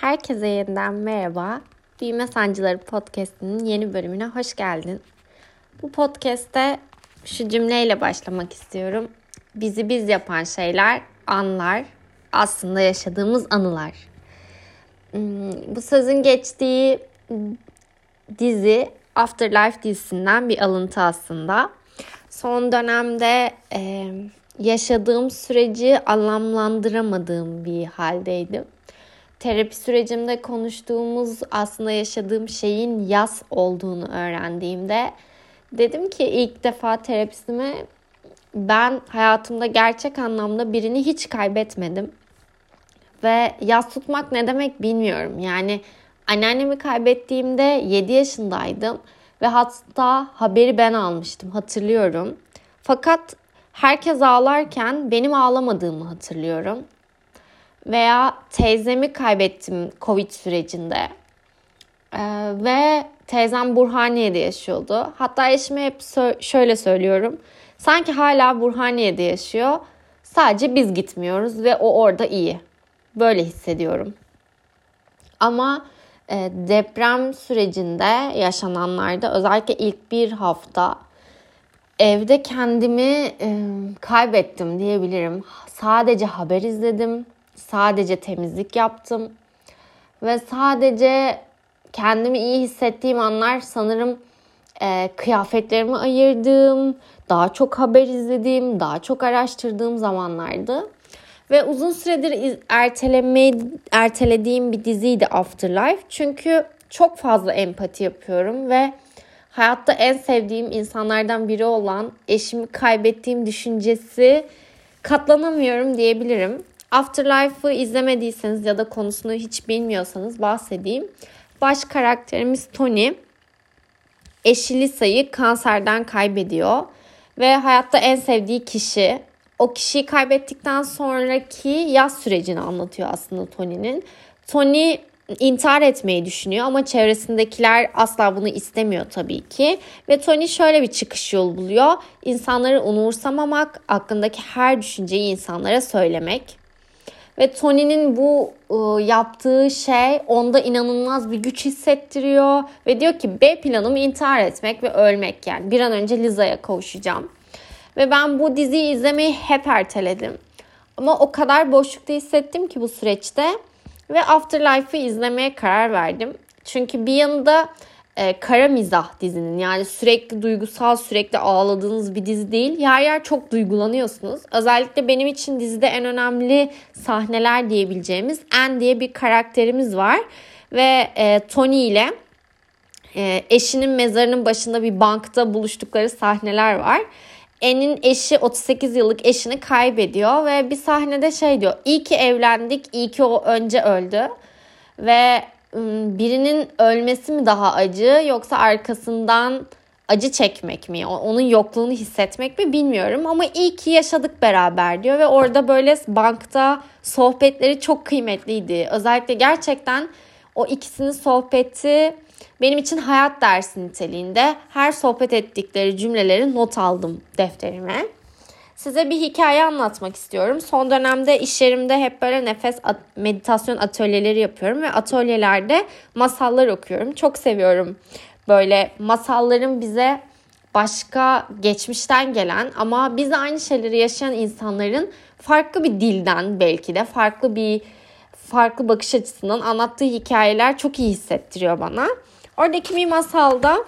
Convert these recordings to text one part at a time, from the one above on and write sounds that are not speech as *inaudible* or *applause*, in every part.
Herkese yeniden merhaba. Büyüme Sancıları Podcast'inin yeni bölümüne hoş geldin. Bu podcast'te şu cümleyle başlamak istiyorum. Bizi biz yapan şeyler, anlar, aslında yaşadığımız anılar. Hmm, bu sözün geçtiği dizi Afterlife dizisinden bir alıntı aslında. Son dönemde e, yaşadığım süreci anlamlandıramadığım bir haldeydim terapi sürecimde konuştuğumuz aslında yaşadığım şeyin yas olduğunu öğrendiğimde dedim ki ilk defa terapistime ben hayatımda gerçek anlamda birini hiç kaybetmedim. Ve yas tutmak ne demek bilmiyorum. Yani anneannemi kaybettiğimde 7 yaşındaydım ve hatta haberi ben almıştım hatırlıyorum. Fakat herkes ağlarken benim ağlamadığımı hatırlıyorum veya teyzemi kaybettim Covid sürecinde. Ee, ve teyzem Burhaniye'de yaşıyordu. Hatta eşime hep sö- şöyle söylüyorum. Sanki hala Burhaniye'de yaşıyor. Sadece biz gitmiyoruz ve o orada iyi. Böyle hissediyorum. Ama e, deprem sürecinde yaşananlarda özellikle ilk bir hafta evde kendimi e, kaybettim diyebilirim. Sadece haber izledim sadece temizlik yaptım. Ve sadece kendimi iyi hissettiğim anlar sanırım e, kıyafetlerimi ayırdığım, daha çok haber izlediğim, daha çok araştırdığım zamanlardı. Ve uzun süredir erteleme, ertelediğim bir diziydi Afterlife. Çünkü çok fazla empati yapıyorum ve hayatta en sevdiğim insanlardan biri olan eşimi kaybettiğim düşüncesi katlanamıyorum diyebilirim. Afterlife'ı izlemediyseniz ya da konusunu hiç bilmiyorsanız bahsedeyim. Baş karakterimiz Tony eşi Lisa'yı kanserden kaybediyor ve hayatta en sevdiği kişi o kişiyi kaybettikten sonraki yaz sürecini anlatıyor aslında Tony'nin. Tony intihar etmeyi düşünüyor ama çevresindekiler asla bunu istemiyor tabii ki. Ve Tony şöyle bir çıkış yolu buluyor. İnsanları umursamamak, aklındaki her düşünceyi insanlara söylemek. Ve Tony'nin bu ıı, yaptığı şey onda inanılmaz bir güç hissettiriyor. Ve diyor ki B planım intihar etmek ve ölmek yani. Bir an önce Liza'ya kavuşacağım. Ve ben bu diziyi izlemeyi hep erteledim. Ama o kadar boşlukta hissettim ki bu süreçte. Ve Afterlife'ı izlemeye karar verdim. Çünkü bir yanında e, kara mizah dizinin yani sürekli duygusal sürekli ağladığınız bir dizi değil. Yer yer çok duygulanıyorsunuz. Özellikle benim için dizide en önemli sahneler diyebileceğimiz En diye bir karakterimiz var. Ve e, Tony ile e, eşinin mezarının başında bir bankta buluştukları sahneler var. En'in eşi 38 yıllık eşini kaybediyor ve bir sahnede şey diyor. İyi ki evlendik, iyi ki o önce öldü. Ve birinin ölmesi mi daha acı yoksa arkasından acı çekmek mi? Onun yokluğunu hissetmek mi bilmiyorum ama iyi ki yaşadık beraber diyor ve orada böyle bankta sohbetleri çok kıymetliydi. Özellikle gerçekten o ikisinin sohbeti benim için hayat dersi niteliğinde her sohbet ettikleri cümleleri not aldım defterime. Size bir hikaye anlatmak istiyorum. Son dönemde iş yerimde hep böyle nefes meditasyon atölyeleri yapıyorum ve atölyelerde masallar okuyorum. Çok seviyorum böyle masalların bize başka geçmişten gelen ama biz aynı şeyleri yaşayan insanların farklı bir dilden belki de farklı bir farklı bakış açısından anlattığı hikayeler çok iyi hissettiriyor bana. Oradaki bir masalda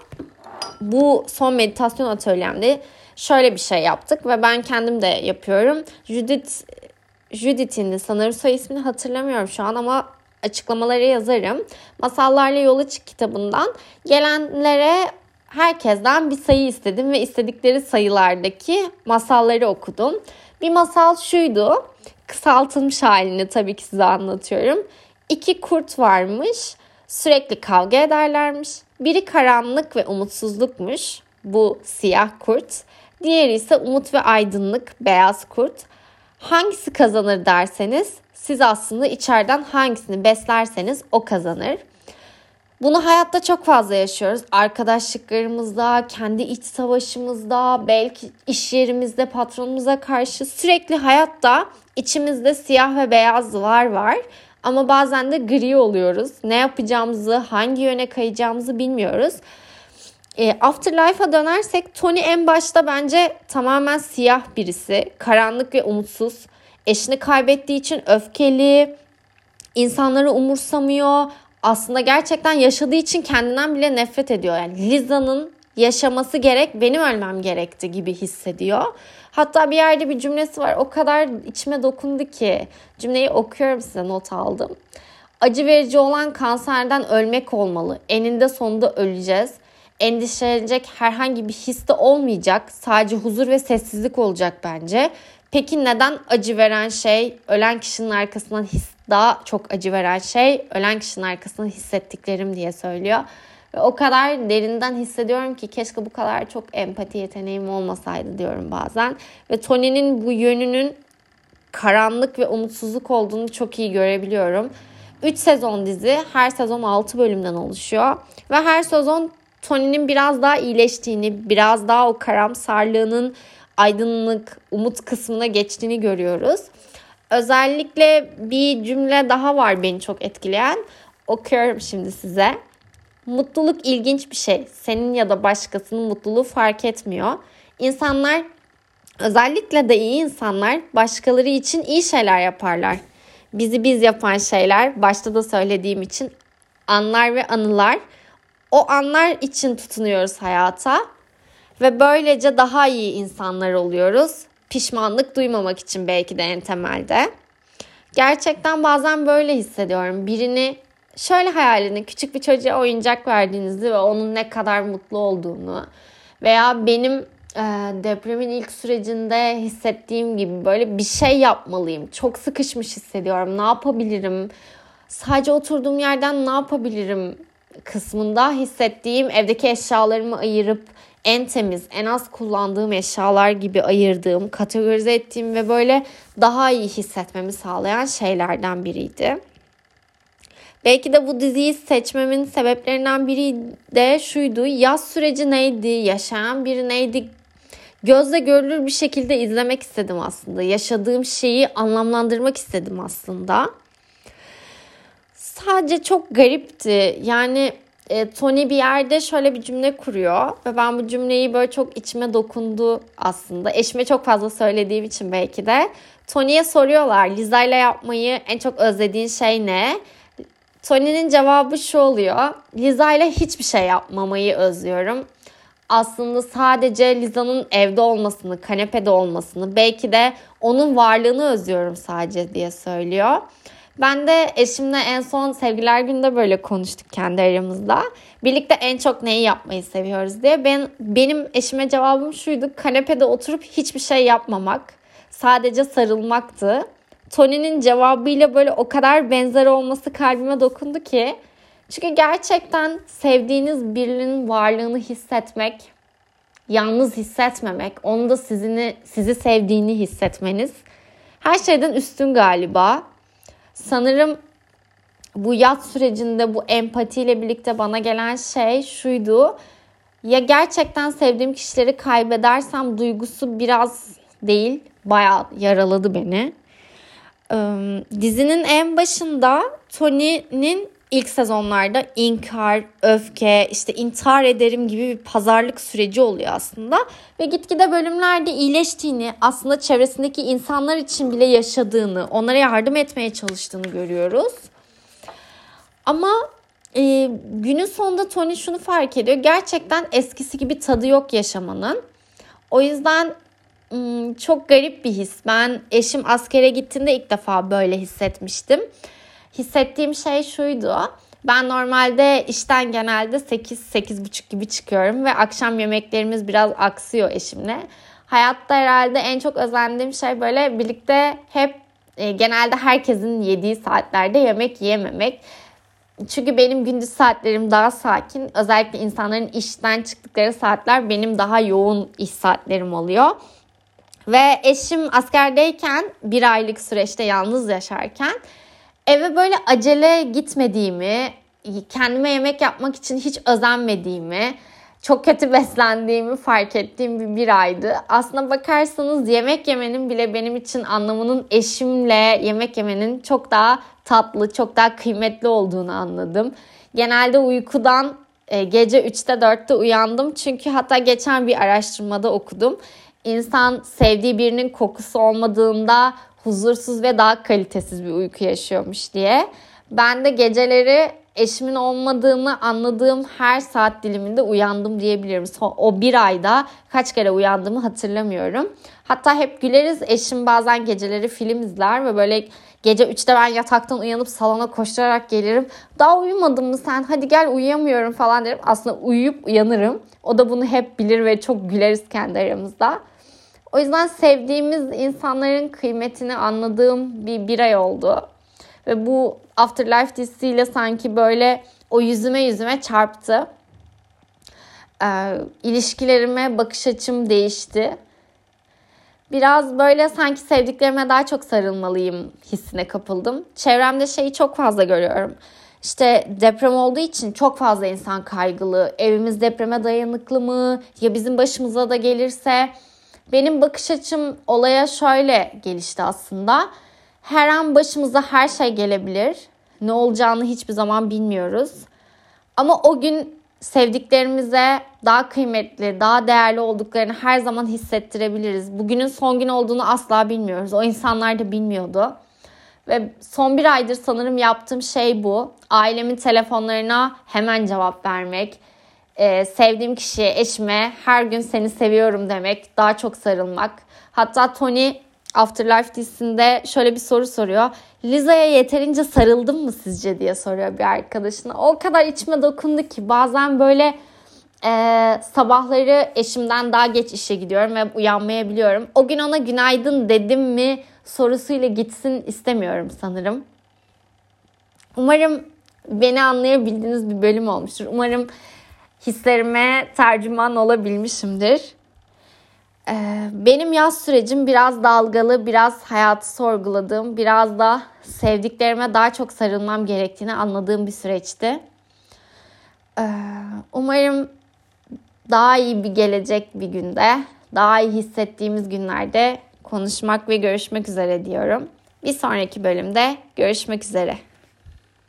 bu son meditasyon atölyemde şöyle bir şey yaptık ve ben kendim de yapıyorum. Judith Judith'in sanırım soy ismini hatırlamıyorum şu an ama açıklamaları yazarım. Masallarla Yola Çık kitabından gelenlere herkesten bir sayı istedim ve istedikleri sayılardaki masalları okudum. Bir masal şuydu. Kısaltılmış halini tabii ki size anlatıyorum. İki kurt varmış. Sürekli kavga ederlermiş. Biri karanlık ve umutsuzlukmuş. Bu siyah kurt. Diğeri ise umut ve aydınlık, beyaz kurt. Hangisi kazanır derseniz siz aslında içeriden hangisini beslerseniz o kazanır. Bunu hayatta çok fazla yaşıyoruz. Arkadaşlıklarımızda, kendi iç savaşımızda, belki iş yerimizde patronumuza karşı sürekli hayatta içimizde siyah ve beyazlar var. Ama bazen de gri oluyoruz. Ne yapacağımızı, hangi yöne kayacağımızı bilmiyoruz. E, Afterlife'a dönersek Tony en başta bence tamamen siyah birisi. Karanlık ve umutsuz. Eşini kaybettiği için öfkeli, insanları umursamıyor. Aslında gerçekten yaşadığı için kendinden bile nefret ediyor. Yani Liza'nın yaşaması gerek, benim ölmem gerekti gibi hissediyor. Hatta bir yerde bir cümlesi var. O kadar içime dokundu ki. Cümleyi okuyorum size not aldım. Acı verici olan kanserden ölmek olmalı. Eninde sonunda öleceğiz. Endişelenecek herhangi bir his de olmayacak. Sadece huzur ve sessizlik olacak bence. Peki neden acı veren şey ölen kişinin arkasından his daha çok acı veren şey ölen kişinin arkasından hissettiklerim diye söylüyor. Ve o kadar derinden hissediyorum ki keşke bu kadar çok empati yeteneğim olmasaydı diyorum bazen. Ve Tony'nin bu yönünün karanlık ve umutsuzluk olduğunu çok iyi görebiliyorum. 3 sezon dizi, her sezon 6 bölümden oluşuyor. Ve her sezon Tony'nin biraz daha iyileştiğini, biraz daha o karamsarlığının aydınlık, umut kısmına geçtiğini görüyoruz. Özellikle bir cümle daha var beni çok etkileyen. Okuyorum şimdi size. Mutluluk ilginç bir şey. Senin ya da başkasının mutluluğu fark etmiyor. İnsanlar özellikle de iyi insanlar başkaları için iyi şeyler yaparlar. Bizi biz yapan şeyler başta da söylediğim için anlar ve anılar. O anlar için tutunuyoruz hayata ve böylece daha iyi insanlar oluyoruz. Pişmanlık duymamak için belki de en temelde. Gerçekten bazen böyle hissediyorum. Birini şöyle hayal edin. Küçük bir çocuğa oyuncak verdiğinizi ve onun ne kadar mutlu olduğunu veya benim e, depremin ilk sürecinde hissettiğim gibi böyle bir şey yapmalıyım. Çok sıkışmış hissediyorum. Ne yapabilirim? Sadece oturduğum yerden ne yapabilirim kısmında hissettiğim evdeki eşyalarımı ayırıp en temiz, en az kullandığım eşyalar gibi ayırdığım, kategorize ettiğim ve böyle daha iyi hissetmemi sağlayan şeylerden biriydi. Belki de bu diziyi seçmemin sebeplerinden biri de şuydu. Yaz süreci neydi? Yaşayan biri neydi? Gözle görülür bir şekilde izlemek istedim aslında. Yaşadığım şeyi anlamlandırmak istedim aslında. Sadece çok garipti. Yani e, Tony bir yerde şöyle bir cümle kuruyor ve ben bu cümleyi böyle çok içime dokundu aslında. Eşime çok fazla söylediğim için belki de. Tony'ye soruyorlar Liza ile yapmayı en çok özlediğin şey ne? Tony'nin cevabı şu oluyor. Liza ile hiçbir şey yapmamayı özlüyorum. Aslında sadece Liza'nın evde olmasını, kanepede olmasını, belki de onun varlığını özlüyorum sadece diye söylüyor. Ben de eşimle en son sevgiler günde böyle konuştuk kendi aramızda. Birlikte en çok neyi yapmayı seviyoruz diye. Ben benim eşime cevabım şuydu. Kanepede oturup hiçbir şey yapmamak. Sadece sarılmaktı. Tony'nin cevabıyla böyle o kadar benzer olması kalbime dokundu ki. Çünkü gerçekten sevdiğiniz birinin varlığını hissetmek, yalnız hissetmemek, onun da sizini, sizi sevdiğini hissetmeniz her şeyden üstün galiba. Sanırım bu yat sürecinde bu empatiyle birlikte bana gelen şey şuydu. Ya gerçekten sevdiğim kişileri kaybedersem duygusu biraz değil, bayağı yaraladı beni. Dizinin en başında Tony'nin ilk sezonlarda inkar, öfke, işte intihar ederim gibi bir pazarlık süreci oluyor aslında. Ve gitgide bölümlerde iyileştiğini, aslında çevresindeki insanlar için bile yaşadığını, onlara yardım etmeye çalıştığını görüyoruz. Ama e, günün sonunda Tony şunu fark ediyor. Gerçekten eskisi gibi tadı yok yaşamanın. O yüzden çok garip bir his. Ben eşim askere gittiğinde ilk defa böyle hissetmiştim. Hissettiğim şey şuydu. Ben normalde işten genelde 8-8.30 gibi çıkıyorum ve akşam yemeklerimiz biraz aksıyor eşimle. Hayatta herhalde en çok özendiğim şey böyle birlikte hep e, genelde herkesin yediği saatlerde yemek yememek. Çünkü benim gündüz saatlerim daha sakin. Özellikle insanların işten çıktıkları saatler benim daha yoğun iş saatlerim oluyor. Ve eşim askerdeyken bir aylık süreçte yalnız yaşarken eve böyle acele gitmediğimi, kendime yemek yapmak için hiç özenmediğimi, çok kötü *laughs* beslendiğimi fark ettiğim bir bir aydı. Aslına bakarsanız yemek yemenin bile benim için anlamının eşimle yemek yemenin çok daha tatlı, çok daha kıymetli olduğunu anladım. Genelde uykudan e, gece 3'te 4'te uyandım. Çünkü hatta geçen bir araştırmada okudum. İnsan sevdiği birinin kokusu olmadığında huzursuz ve daha kalitesiz bir uyku yaşıyormuş diye. Ben de geceleri eşimin olmadığını anladığım her saat diliminde uyandım diyebilirim. O bir ayda kaç kere uyandığımı hatırlamıyorum. Hatta hep güleriz. Eşim bazen geceleri film izler ve böyle gece 3'te ben yataktan uyanıp salona koşarak gelirim. Daha uyumadın mı sen? Hadi gel uyuyamıyorum falan derim. Aslında uyuyup uyanırım. O da bunu hep bilir ve çok güleriz kendi aramızda. O yüzden sevdiğimiz insanların kıymetini anladığım bir bir ay oldu. Ve bu Afterlife dizisiyle sanki böyle o yüzüme yüzüme çarptı. Ee, ilişkilerime bakış açım değişti. Biraz böyle sanki sevdiklerime daha çok sarılmalıyım hissine kapıldım. Çevremde şeyi çok fazla görüyorum. İşte deprem olduğu için çok fazla insan kaygılı. Evimiz depreme dayanıklı mı? Ya bizim başımıza da gelirse? Benim bakış açım olaya şöyle gelişti aslında. Her an başımıza her şey gelebilir. Ne olacağını hiçbir zaman bilmiyoruz. Ama o gün sevdiklerimize daha kıymetli, daha değerli olduklarını her zaman hissettirebiliriz. Bugünün son gün olduğunu asla bilmiyoruz. O insanlar da bilmiyordu. Ve son bir aydır sanırım yaptığım şey bu. Ailemin telefonlarına hemen cevap vermek. Ee, sevdiğim kişiye, eşime her gün seni seviyorum demek. Daha çok sarılmak. Hatta Tony Afterlife dizisinde şöyle bir soru soruyor. Liza'ya yeterince sarıldım mı sizce diye soruyor bir arkadaşına. O kadar içime dokundu ki bazen böyle e, sabahları eşimden daha geç işe gidiyorum ve uyanmayabiliyorum. O gün ona günaydın dedim mi sorusuyla gitsin istemiyorum sanırım. Umarım beni anlayabildiğiniz bir bölüm olmuştur. Umarım hislerime tercüman olabilmişimdir. Ee, benim yaz sürecim biraz dalgalı, biraz hayatı sorguladığım, biraz da sevdiklerime daha çok sarılmam gerektiğini anladığım bir süreçti. Ee, umarım daha iyi bir gelecek bir günde, daha iyi hissettiğimiz günlerde konuşmak ve görüşmek üzere diyorum. Bir sonraki bölümde görüşmek üzere.